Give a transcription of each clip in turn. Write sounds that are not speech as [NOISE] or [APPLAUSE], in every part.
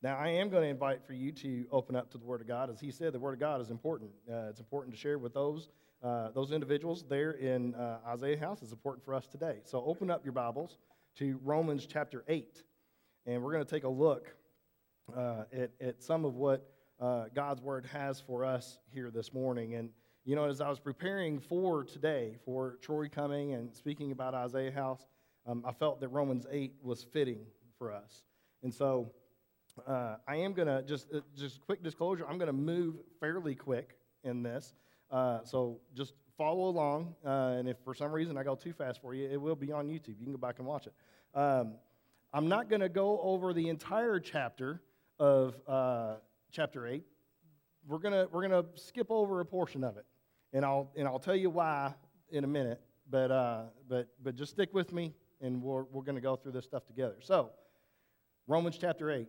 Now, I am going to invite for you to open up to the Word of God. As he said, the Word of God is important. Uh, it's important to share with those, uh, those individuals there in uh, Isaiah House. It's important for us today. So open up your Bibles to Romans chapter 8. And we're going to take a look uh, at, at some of what uh, God's Word has for us here this morning. And, you know, as I was preparing for today, for Troy coming and speaking about Isaiah House, um, I felt that Romans 8 was fitting for us. And so uh, I am going to just, uh, just quick disclosure, I'm going to move fairly quick in this. Uh, so just follow along. Uh, and if for some reason I go too fast for you, it will be on YouTube. You can go back and watch it. Um, I'm not going to go over the entire chapter of uh, chapter 8. We're to we're gonna skip over a portion of it. And I'll, and I'll tell you why in a minute. But, but, but just stick with me, and we're, we're going to go through this stuff together. So, Romans chapter 8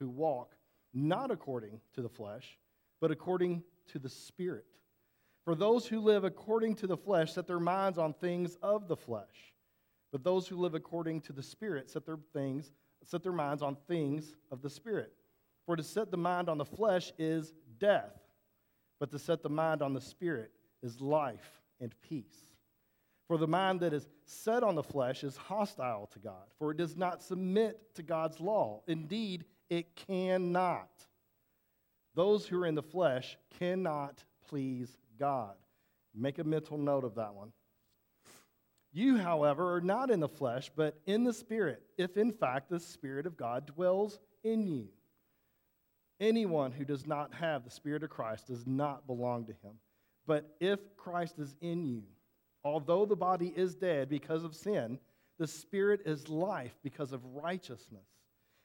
who walk not according to the flesh, but according to the Spirit. For those who live according to the flesh set their minds on things of the flesh, but those who live according to the Spirit set their things set their minds on things of the Spirit. For to set the mind on the flesh is death, but to set the mind on the Spirit is life and peace. For the mind that is set on the flesh is hostile to God, for it does not submit to God's law. Indeed, it cannot. Those who are in the flesh cannot please God. Make a mental note of that one. You, however, are not in the flesh, but in the Spirit, if in fact the Spirit of God dwells in you. Anyone who does not have the Spirit of Christ does not belong to him. But if Christ is in you, Although the body is dead because of sin, the spirit is life because of righteousness.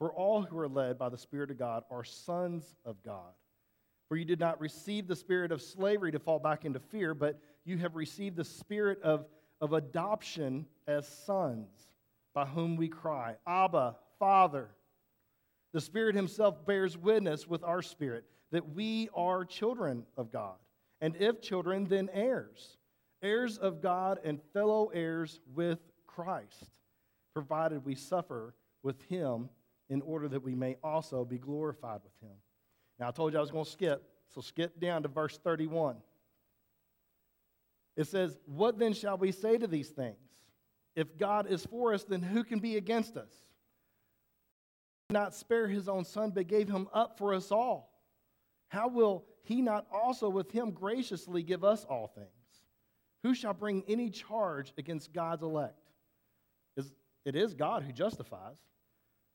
For all who are led by the Spirit of God are sons of God. For you did not receive the spirit of slavery to fall back into fear, but you have received the spirit of, of adoption as sons, by whom we cry, Abba, Father. The Spirit Himself bears witness with our spirit that we are children of God. And if children, then heirs heirs of God and fellow heirs with Christ, provided we suffer with him in order that we may also be glorified with him. Now, I told you I was going to skip, so skip down to verse 31. It says, What then shall we say to these things? If God is for us, then who can be against us? Not spare his own son, but gave him up for us all. How will he not also with him graciously give us all things? Who shall bring any charge against God's elect? It is God who justifies.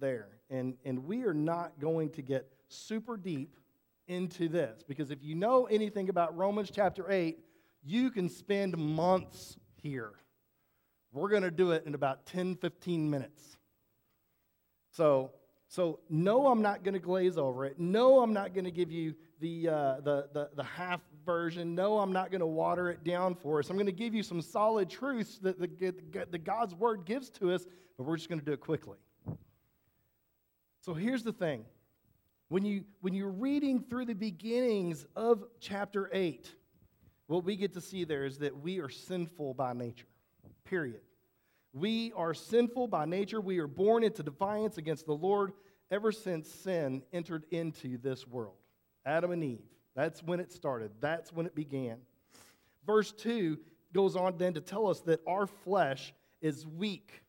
there. And, and we are not going to get super deep into this because if you know anything about Romans chapter 8, you can spend months here. We're going to do it in about 10, 15 minutes. So, so no, I'm not going to glaze over it. No, I'm not going to give you the, uh, the, the, the half version. No, I'm not going to water it down for us. I'm going to give you some solid truths that the, the God's word gives to us, but we're just going to do it quickly. So here's the thing. When, you, when you're reading through the beginnings of chapter 8, what we get to see there is that we are sinful by nature, period. We are sinful by nature. We are born into defiance against the Lord ever since sin entered into this world. Adam and Eve. That's when it started, that's when it began. Verse 2 goes on then to tell us that our flesh is weak,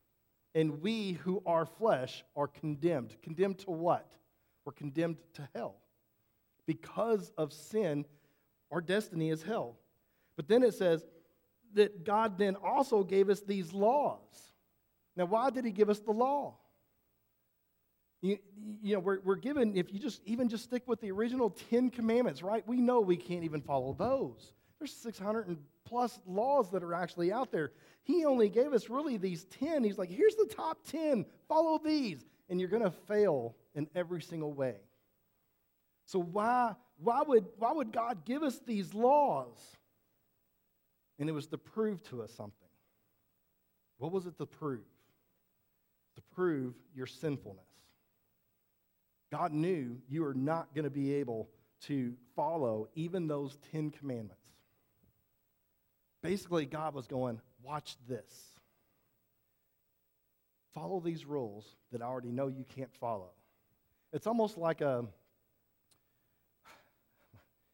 and we who are flesh are condemned. Condemned to what? We're condemned to hell. Because of sin, our destiny is hell. But then it says that God then also gave us these laws. Now, why did He give us the law? You, you know, we're, we're given, if you just even just stick with the original Ten Commandments, right? We know we can't even follow those. There's 600 and plus laws that are actually out there. He only gave us really these 10. He's like, here's the top 10, follow these, and you're going to fail in every single way. So, why, why, would, why would God give us these laws? And it was to prove to us something. What was it to prove? To prove your sinfulness. God knew you were not going to be able to follow even those Ten Commandments. Basically, God was going, Watch this. Follow these rules that I already know you can't follow. It's almost like a. Um, [SIGHS]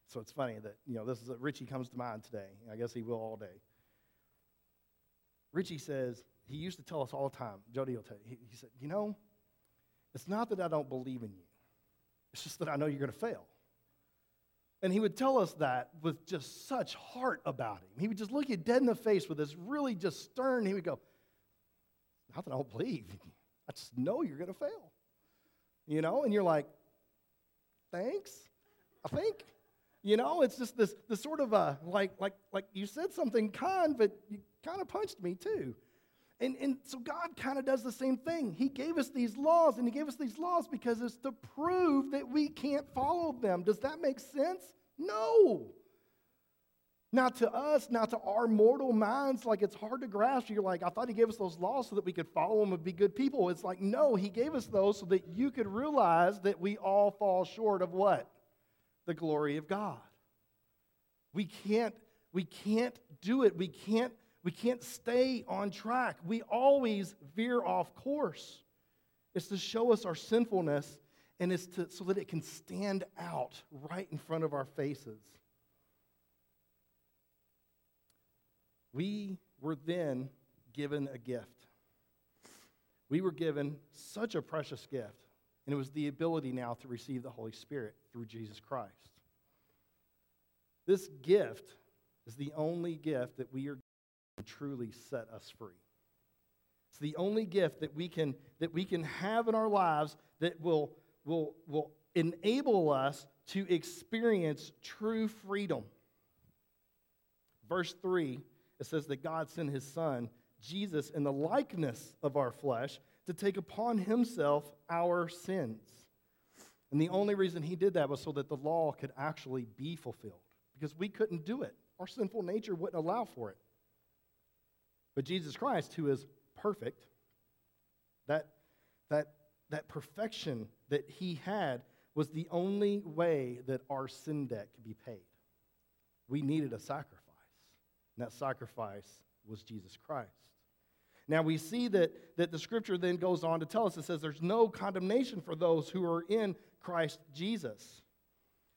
so it's funny that, you know, this is Richie comes to mind today. I guess he will all day. Richie says, he used to tell us all the time, Jody will tell you, he, he said, you know, it's not that I don't believe in you. It's just that I know you're going to fail. And he would tell us that with just such heart about him. He would just look you dead in the face with this really just stern, he would go, Not that I don't believe. I just know you're going to fail. You know, and you're like, Thanks, I think. You know, it's just this, this sort of a, like, like, like you said something kind, but you kind of punched me too. And, and so God kind of does the same thing. He gave us these laws, and He gave us these laws because it's to prove that we can't follow them. Does that make sense? No. Not to us, not to our mortal minds, like it's hard to grasp. You're like, I thought He gave us those laws so that we could follow them and be good people. It's like, no, He gave us those so that you could realize that we all fall short of what? The glory of God. We can't, we can't do it. We can't we can't stay on track. We always veer off course. It's to show us our sinfulness and it's to, so that it can stand out right in front of our faces. We were then given a gift. We were given such a precious gift, and it was the ability now to receive the Holy Spirit through Jesus Christ. This gift is the only gift that we are truly set us free. It's the only gift that we can, that we can have in our lives that will, will, will enable us to experience true freedom. Verse 3, it says that God sent his son, Jesus, in the likeness of our flesh, to take upon himself our sins. And the only reason he did that was so that the law could actually be fulfilled, because we couldn't do it. Our sinful nature wouldn't allow for it. But Jesus Christ, who is perfect, that, that, that perfection that he had was the only way that our sin debt could be paid. We needed a sacrifice, and that sacrifice was Jesus Christ. Now we see that, that the scripture then goes on to tell us it says there's no condemnation for those who are in Christ Jesus.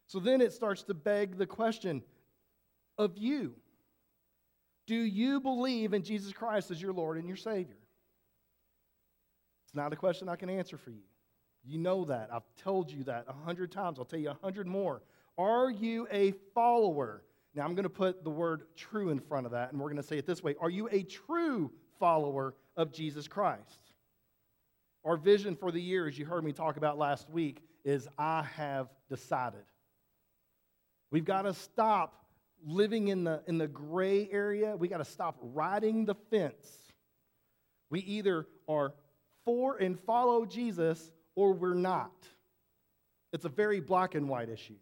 So then it starts to beg the question of you do you believe in Jesus Christ as your Lord and your Savior? It's not a question I can answer for you. You know that. I've told you that a hundred times. I'll tell you a hundred more. Are you a follower? Now, I'm going to put the word true in front of that, and we're going to say it this way Are you a true follower of Jesus Christ? Our vision for the year, as you heard me talk about last week, is I have decided. We've got to stop living in the, in the gray area. We got to stop riding the fence. We either are for and follow Jesus or we're not. It's a very black and white issue.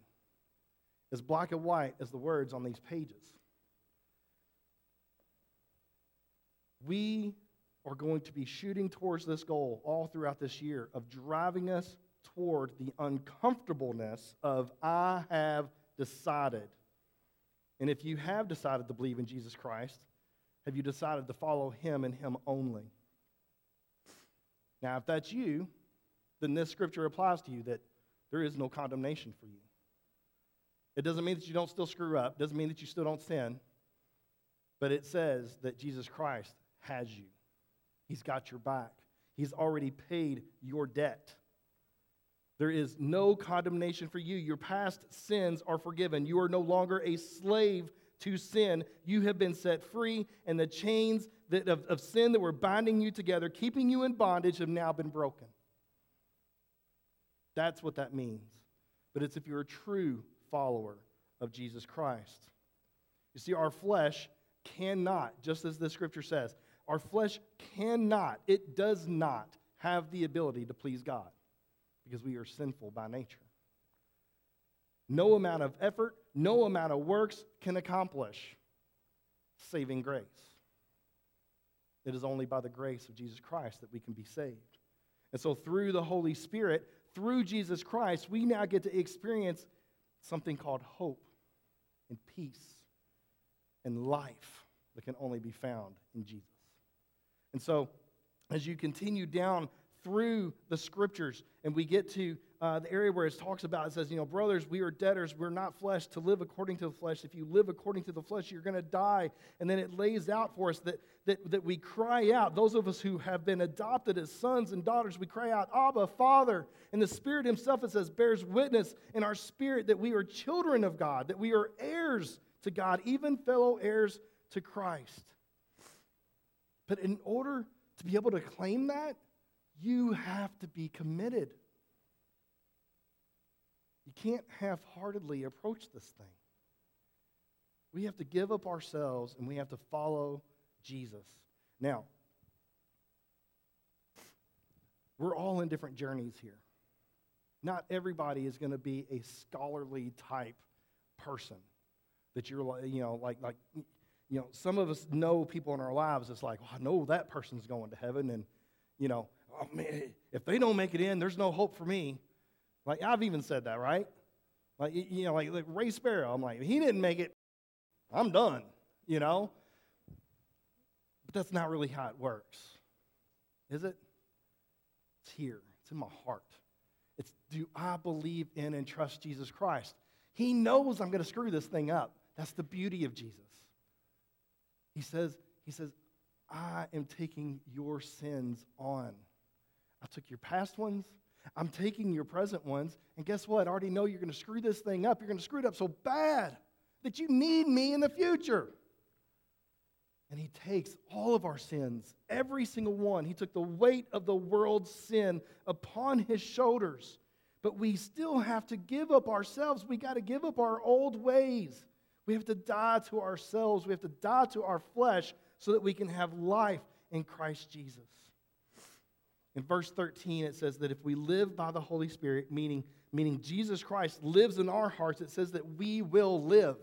As black and white as the words on these pages. We are going to be shooting towards this goal all throughout this year of driving us toward the uncomfortableness of I have decided. And if you have decided to believe in Jesus Christ, have you decided to follow him and him only? Now, if that's you, then this scripture applies to you that there is no condemnation for you. It doesn't mean that you don't still screw up, doesn't mean that you still don't sin, but it says that Jesus Christ has you. He's got your back. He's already paid your debt. There is no condemnation for you. Your past sins are forgiven. You are no longer a slave to sin. You have been set free, and the chains that, of, of sin that were binding you together, keeping you in bondage, have now been broken. That's what that means. But it's if you're a true follower of Jesus Christ. You see, our flesh cannot, just as the scripture says, our flesh cannot, it does not have the ability to please God because we are sinful by nature. No amount of effort, no amount of works can accomplish saving grace. It is only by the grace of Jesus Christ that we can be saved. And so, through the Holy Spirit, through Jesus Christ, we now get to experience something called hope and peace and life that can only be found in Jesus. And so, as you continue down through the scriptures and we get to uh, the area where it talks about, it says, you know, brothers, we are debtors, we're not flesh to live according to the flesh. If you live according to the flesh, you're going to die. And then it lays out for us that, that, that we cry out, those of us who have been adopted as sons and daughters, we cry out, Abba, Father. And the Spirit Himself, it says, bears witness in our spirit that we are children of God, that we are heirs to God, even fellow heirs to Christ. But in order to be able to claim that, you have to be committed. You can't half heartedly approach this thing. We have to give up ourselves and we have to follow Jesus. Now, we're all in different journeys here. Not everybody is going to be a scholarly type person that you're like, you know, like, like you know, some of us know people in our lives. It's like, well, I know that person's going to heaven, and you know, oh man, if they don't make it in, there's no hope for me. Like I've even said that, right? Like you know, like, like Ray Sparrow. I'm like, he didn't make it. I'm done. You know. But that's not really how it works, is it? It's here. It's in my heart. It's do I believe in and trust Jesus Christ? He knows I'm going to screw this thing up. That's the beauty of Jesus. He says, he says, I am taking your sins on. I took your past ones. I'm taking your present ones. And guess what? I already know you're going to screw this thing up. You're going to screw it up so bad that you need me in the future. And he takes all of our sins, every single one. He took the weight of the world's sin upon his shoulders. But we still have to give up ourselves. We got to give up our old ways. We have to die to ourselves. We have to die to our flesh so that we can have life in Christ Jesus. In verse 13, it says that if we live by the Holy Spirit, meaning, meaning Jesus Christ lives in our hearts, it says that we will live.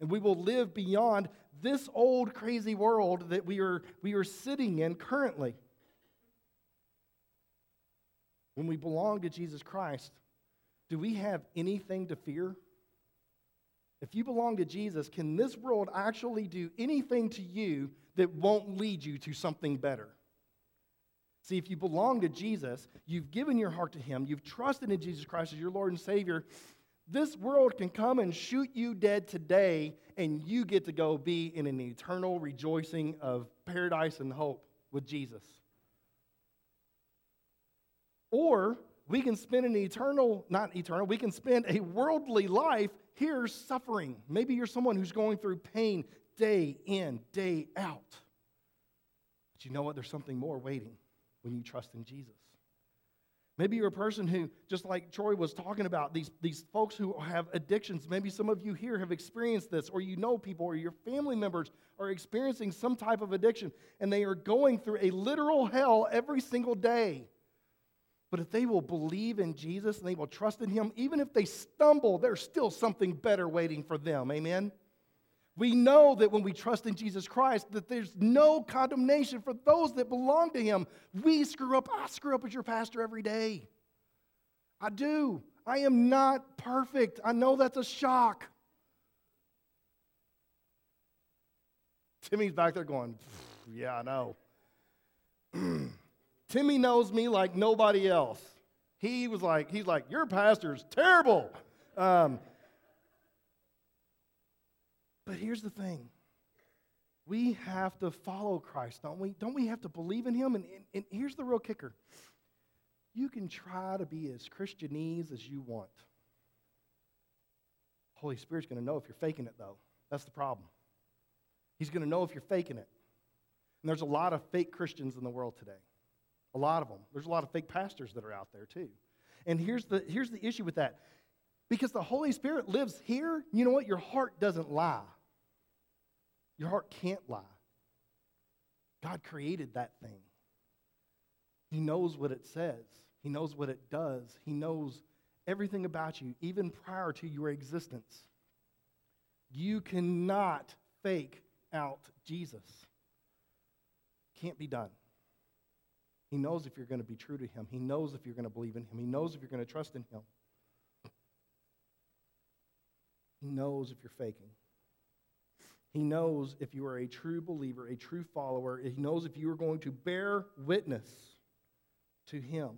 And we will live beyond this old crazy world that we are, we are sitting in currently. When we belong to Jesus Christ, do we have anything to fear? If you belong to Jesus, can this world actually do anything to you that won't lead you to something better? See, if you belong to Jesus, you've given your heart to Him, you've trusted in Jesus Christ as your Lord and Savior, this world can come and shoot you dead today, and you get to go be in an eternal rejoicing of paradise and hope with Jesus. Or we can spend an eternal, not eternal, we can spend a worldly life here suffering. Maybe you're someone who's going through pain day in, day out. But you know what? There's something more waiting when you trust in Jesus. Maybe you're a person who, just like Troy was talking about, these, these folks who have addictions. Maybe some of you here have experienced this, or you know people, or your family members are experiencing some type of addiction, and they are going through a literal hell every single day. But if they will believe in Jesus and they will trust in Him, even if they stumble, there's still something better waiting for them. Amen? We know that when we trust in Jesus Christ, that there's no condemnation for those that belong to Him. We screw up. I screw up as your pastor every day. I do. I am not perfect. I know that's a shock. Timmy's back there going, Yeah, I know. [CLEARS THROAT] Timmy knows me like nobody else. He was like, He's like, Your pastor's terrible. Um, but here's the thing we have to follow Christ, don't we? Don't we have to believe in Him? And, and, and here's the real kicker you can try to be as Christianese as you want. Holy Spirit's going to know if you're faking it, though. That's the problem. He's going to know if you're faking it. And there's a lot of fake Christians in the world today. A lot of them. There's a lot of fake pastors that are out there, too. And here's the, here's the issue with that because the Holy Spirit lives here, you know what? Your heart doesn't lie. Your heart can't lie. God created that thing. He knows what it says, He knows what it does, He knows everything about you, even prior to your existence. You cannot fake out Jesus. Can't be done. He knows if you're going to be true to Him. He knows if you're going to believe in Him. He knows if you're going to trust in Him. He knows if you're faking. He knows if you are a true believer, a true follower. He knows if you are going to bear witness to Him.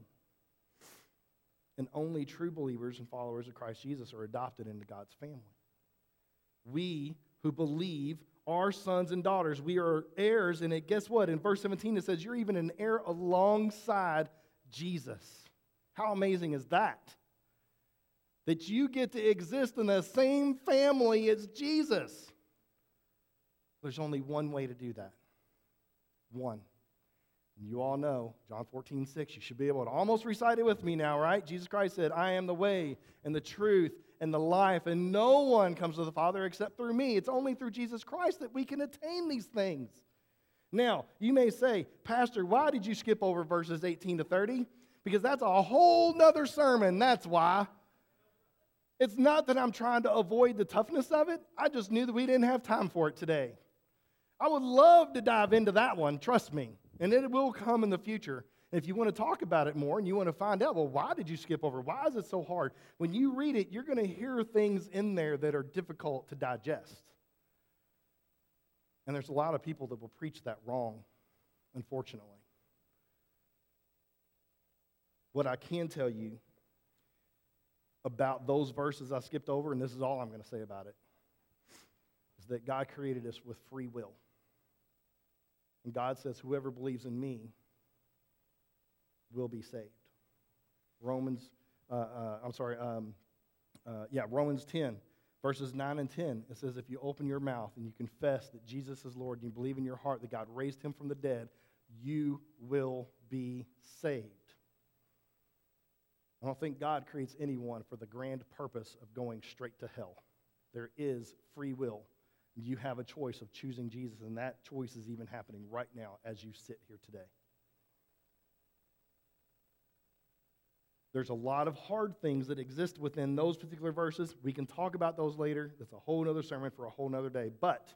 And only true believers and followers of Christ Jesus are adopted into God's family. We who believe are sons and daughters. We are heirs, and it, guess what? In verse 17, it says, You're even an heir alongside Jesus. How amazing is that? that you get to exist in the same family as Jesus. There's only one way to do that. One. And you all know, John 14, 6, you should be able to almost recite it with me now, right? Jesus Christ said, I am the way and the truth and the life, and no one comes to the Father except through me. It's only through Jesus Christ that we can attain these things. Now, you may say, Pastor, why did you skip over verses 18 to 30? Because that's a whole nother sermon. That's why. It's not that I'm trying to avoid the toughness of it. I just knew that we didn't have time for it today. I would love to dive into that one, trust me, and it will come in the future. If you want to talk about it more and you want to find out, well, why did you skip over? Why is it so hard? When you read it, you're going to hear things in there that are difficult to digest. And there's a lot of people that will preach that wrong, unfortunately. What I can tell you about those verses I skipped over, and this is all I'm going to say about it, is that God created us with free will. And God says, Whoever believes in me will be saved. Romans, uh, uh, I'm sorry, um, uh, yeah, Romans 10, verses 9 and 10. It says, If you open your mouth and you confess that Jesus is Lord and you believe in your heart that God raised him from the dead, you will be saved. I don't think God creates anyone for the grand purpose of going straight to hell. There is free will. You have a choice of choosing Jesus, and that choice is even happening right now as you sit here today. There's a lot of hard things that exist within those particular verses. We can talk about those later. That's a whole other sermon for a whole other day. But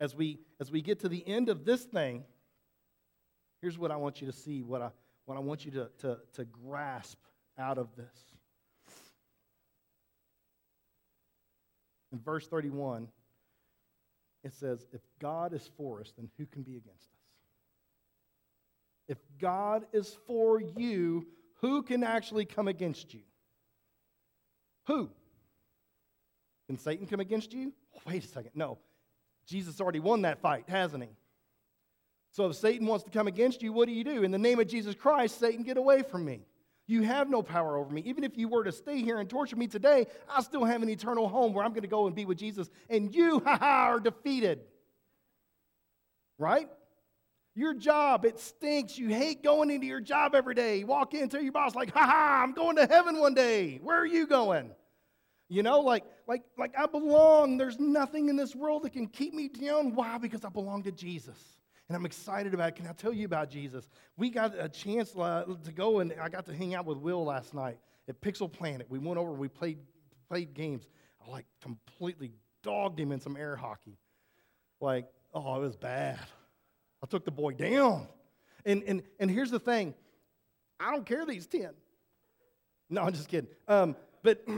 as we as we get to the end of this thing, here's what I want you to see, what I what I want you to, to, to grasp out of this. In verse 31, it says, If God is for us, then who can be against us? If God is for you, who can actually come against you? Who? Can Satan come against you? Oh, wait a second. No. Jesus already won that fight, hasn't he? So if Satan wants to come against you, what do you do? In the name of Jesus Christ, Satan, get away from me. You have no power over me. Even if you were to stay here and torture me today, I still have an eternal home where I'm going to go and be with Jesus, and you, [LAUGHS] ha ha, are defeated. Right? Your job, it stinks. You hate going into your job every day. You walk into your boss like, ha ha, I'm going to heaven one day. Where are you going? You know, like, like, like I belong. There's nothing in this world that can keep me down. Why? Because I belong to Jesus. And I'm excited about it. Can I tell you about Jesus? We got a chance uh, to go and I got to hang out with Will last night at Pixel Planet. We went over, we played, played games. I like completely dogged him in some air hockey. Like, oh, it was bad. I took the boy down. And, and, and here's the thing I don't care these 10. No, I'm just kidding. Um, but [CLEARS THROAT]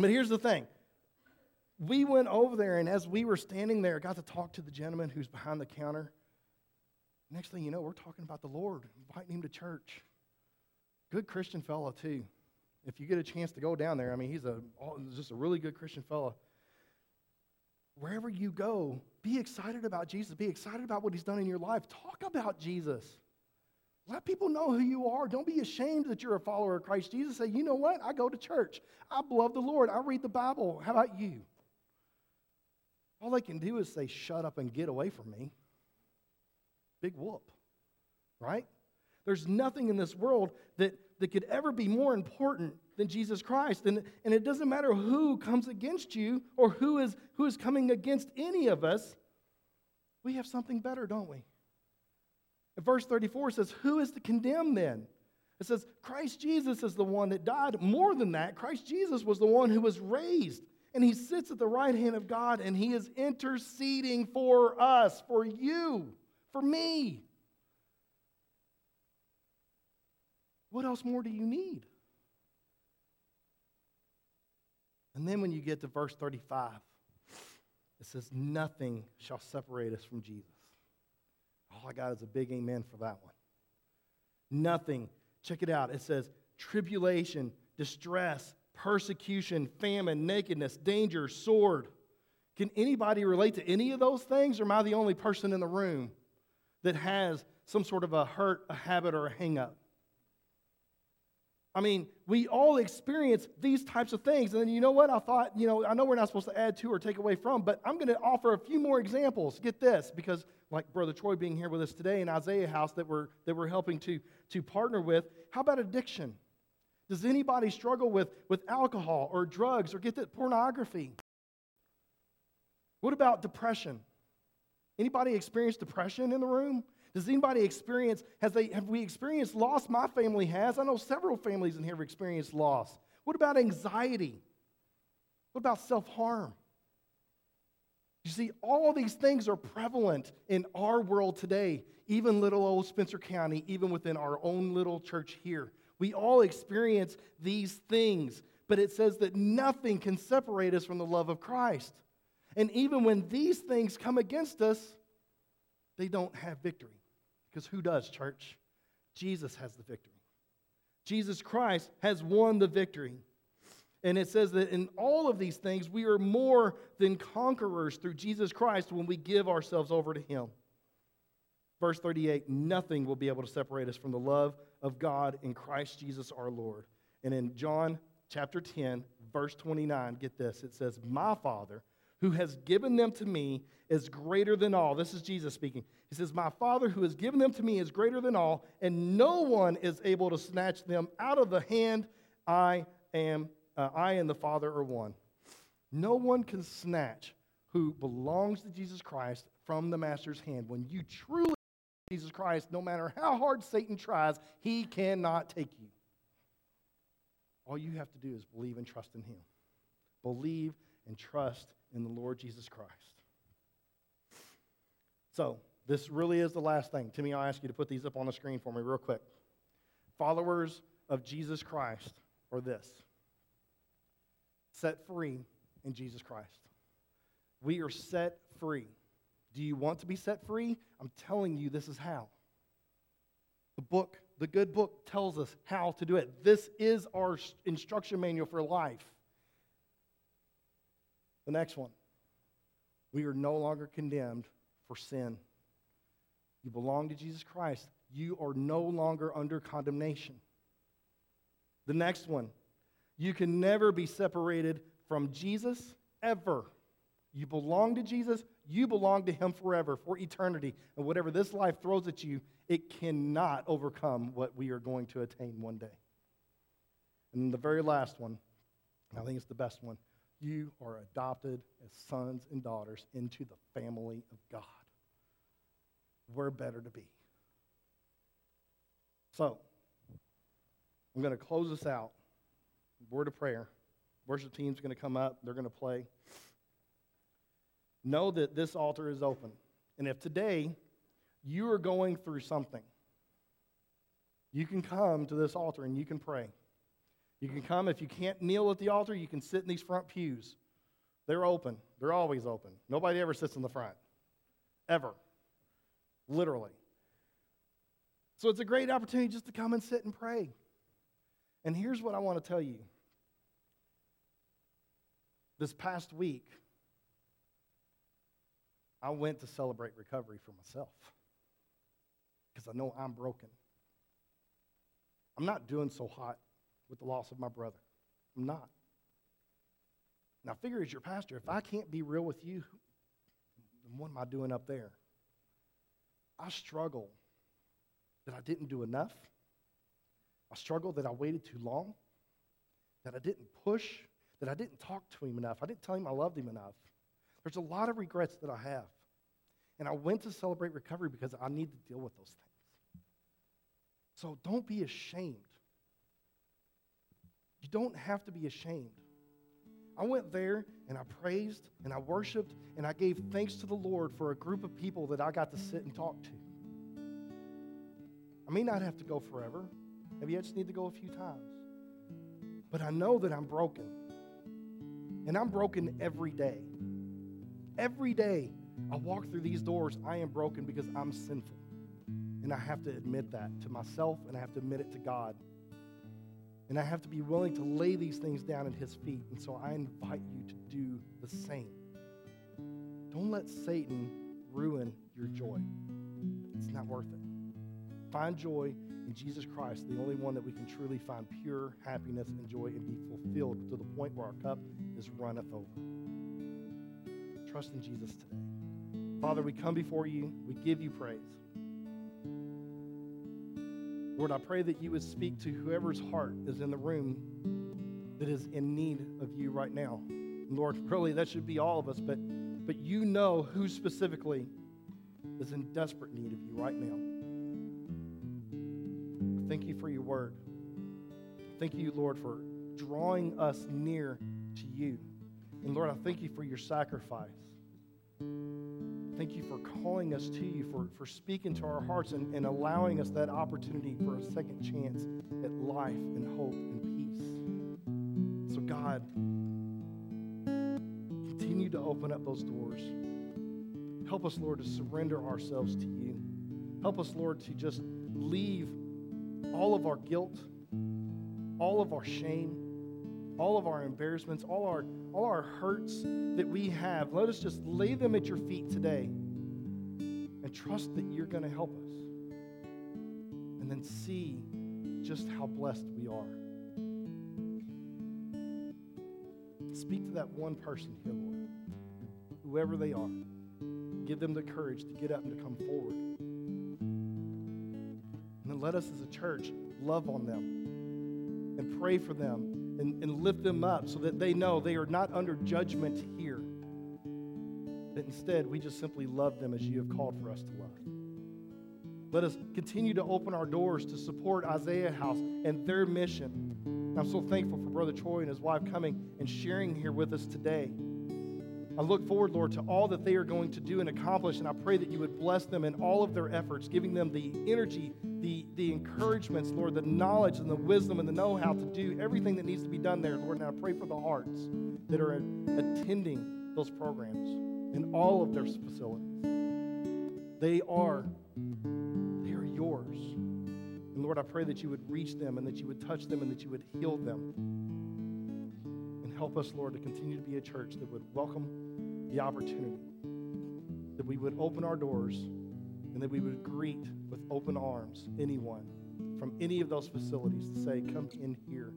But here's the thing. We went over there, and as we were standing there, I got to talk to the gentleman who's behind the counter. Next thing you know, we're talking about the Lord, inviting him to church. Good Christian fellow, too. If you get a chance to go down there, I mean, he's a, just a really good Christian fellow. Wherever you go, be excited about Jesus. Be excited about what he's done in your life. Talk about Jesus. Let people know who you are. Don't be ashamed that you're a follower of Christ Jesus. Say, you know what? I go to church. I love the Lord. I read the Bible. How about you? All they can do is say, shut up and get away from me. Big whoop, right? There's nothing in this world that, that could ever be more important than Jesus Christ. And, and it doesn't matter who comes against you or who is, who is coming against any of us. We have something better, don't we? And verse 34 says, Who is to condemn then? It says, Christ Jesus is the one that died. More than that, Christ Jesus was the one who was raised. And he sits at the right hand of God and he is interceding for us, for you, for me. What else more do you need? And then when you get to verse 35, it says, Nothing shall separate us from Jesus. All I got is a big amen for that one. Nothing. Check it out. It says tribulation, distress, persecution, famine, nakedness, danger, sword. Can anybody relate to any of those things, or am I the only person in the room that has some sort of a hurt, a habit, or a hang up? I mean, we all experience these types of things. And then you know what? I thought, you know, I know we're not supposed to add to or take away from, but I'm going to offer a few more examples. Get this, because like Brother Troy being here with us today in Isaiah House that we're, that we're helping to, to partner with. How about addiction? Does anybody struggle with, with alcohol or drugs or get that pornography? What about depression? Anybody experience depression in the room? Does anybody experience, has they, have we experienced loss? My family has. I know several families in here have experienced loss. What about anxiety? What about self harm? You see, all these things are prevalent in our world today, even little old Spencer County, even within our own little church here. We all experience these things, but it says that nothing can separate us from the love of Christ. And even when these things come against us, they don't have victory. Because who does, church? Jesus has the victory. Jesus Christ has won the victory. And it says that in all of these things, we are more than conquerors through Jesus Christ when we give ourselves over to Him. Verse 38 nothing will be able to separate us from the love of God in Christ Jesus our Lord. And in John chapter 10, verse 29, get this it says, My Father, who has given them to me, is greater than all. This is Jesus speaking. He says, My Father, who has given them to me, is greater than all, and no one is able to snatch them out of the hand I am uh, I and the Father are one. No one can snatch who belongs to Jesus Christ from the Master's hand. When you truly Jesus Christ, no matter how hard Satan tries, he cannot take you. All you have to do is believe and trust in him. Believe and trust in the Lord Jesus Christ. So, this really is the last thing. Timmy, I'll ask you to put these up on the screen for me real quick. Followers of Jesus Christ are this set free in Jesus Christ. We are set free. Do you want to be set free? I'm telling you, this is how. The book, the good book, tells us how to do it. This is our instruction manual for life. The next one we are no longer condemned for sin. You belong to Jesus Christ. You are no longer under condemnation. The next one you can never be separated from Jesus ever. You belong to Jesus, you belong to Him forever, for eternity. And whatever this life throws at you, it cannot overcome what we are going to attain one day. And the very last one, I think it's the best one you are adopted as sons and daughters into the family of God. We're better to be. So, I'm going to close this out. Word of prayer. Worship team's going to come up, they're going to play. Know that this altar is open. And if today you are going through something, you can come to this altar and you can pray. You can come. If you can't kneel at the altar, you can sit in these front pews. They're open, they're always open. Nobody ever sits in the front, ever. Literally. So it's a great opportunity just to come and sit and pray. And here's what I want to tell you. This past week, I went to celebrate recovery for myself because I know I'm broken. I'm not doing so hot with the loss of my brother. I'm not. Now, figure as your pastor, if I can't be real with you, then what am I doing up there? I struggle that I didn't do enough. I struggle that I waited too long, that I didn't push, that I didn't talk to him enough. I didn't tell him I loved him enough. There's a lot of regrets that I have. And I went to celebrate recovery because I need to deal with those things. So don't be ashamed you don't have to be ashamed. I went there and I praised and I worshiped and I gave thanks to the Lord for a group of people that I got to sit and talk to. I may not have to go forever. Maybe I just need to go a few times. But I know that I'm broken. And I'm broken every day. Every day I walk through these doors, I am broken because I'm sinful. And I have to admit that to myself and I have to admit it to God. And I have to be willing to lay these things down at his feet. And so I invite you to do the same. Don't let Satan ruin your joy. It's not worth it. Find joy in Jesus Christ, the only one that we can truly find pure happiness and joy and be fulfilled to the point where our cup is runneth over. Trust in Jesus today. Father, we come before you, we give you praise. Lord, I pray that you would speak to whoever's heart is in the room that is in need of you right now. Lord, [LAUGHS] really, that should be all of us, but, but you know who specifically is in desperate need of you right now. Thank you for your word. Thank you, Lord, for drawing us near to you. And Lord, I thank you for your sacrifice. Thank you for calling us to you, for, for speaking to our hearts and, and allowing us that opportunity for a second chance at life and hope and peace. So, God, continue to open up those doors. Help us, Lord, to surrender ourselves to you. Help us, Lord, to just leave all of our guilt, all of our shame, all of our embarrassments, all our, all our hurts that we have. Let us just lay them at your feet today and trust that you're going to help us. And then see just how blessed we are. Speak to that one person here, Lord, whoever they are. Give them the courage to get up and to come forward. And then let us as a church love on them and pray for them and, and lift them up so that they know they are not under judgment here. That instead, we just simply love them as you have called for us to love. Let us continue to open our doors to support Isaiah House and their mission. I'm so thankful for Brother Troy and his wife coming and sharing here with us today. I look forward, Lord, to all that they are going to do and accomplish, and I pray that you would bless them in all of their efforts, giving them the energy, the, the encouragements, Lord, the knowledge and the wisdom and the know how to do everything that needs to be done there, Lord. And I pray for the hearts that are attending those programs in all of their facilities. They are, they are yours. And Lord, I pray that you would reach them and that you would touch them and that you would heal them. Help us, Lord, to continue to be a church that would welcome the opportunity, that we would open our doors and that we would greet with open arms anyone from any of those facilities to say, Come in here.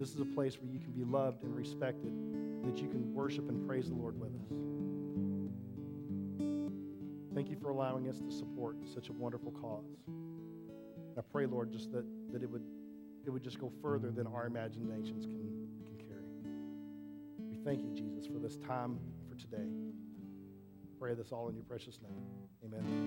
This is a place where you can be loved and respected, and that you can worship and praise the Lord with us. Thank you for allowing us to support such a wonderful cause. I pray, Lord, just that, that it would it would just go further than our imaginations can. Thank you, Jesus, for this time for today. Pray this all in your precious name. Amen.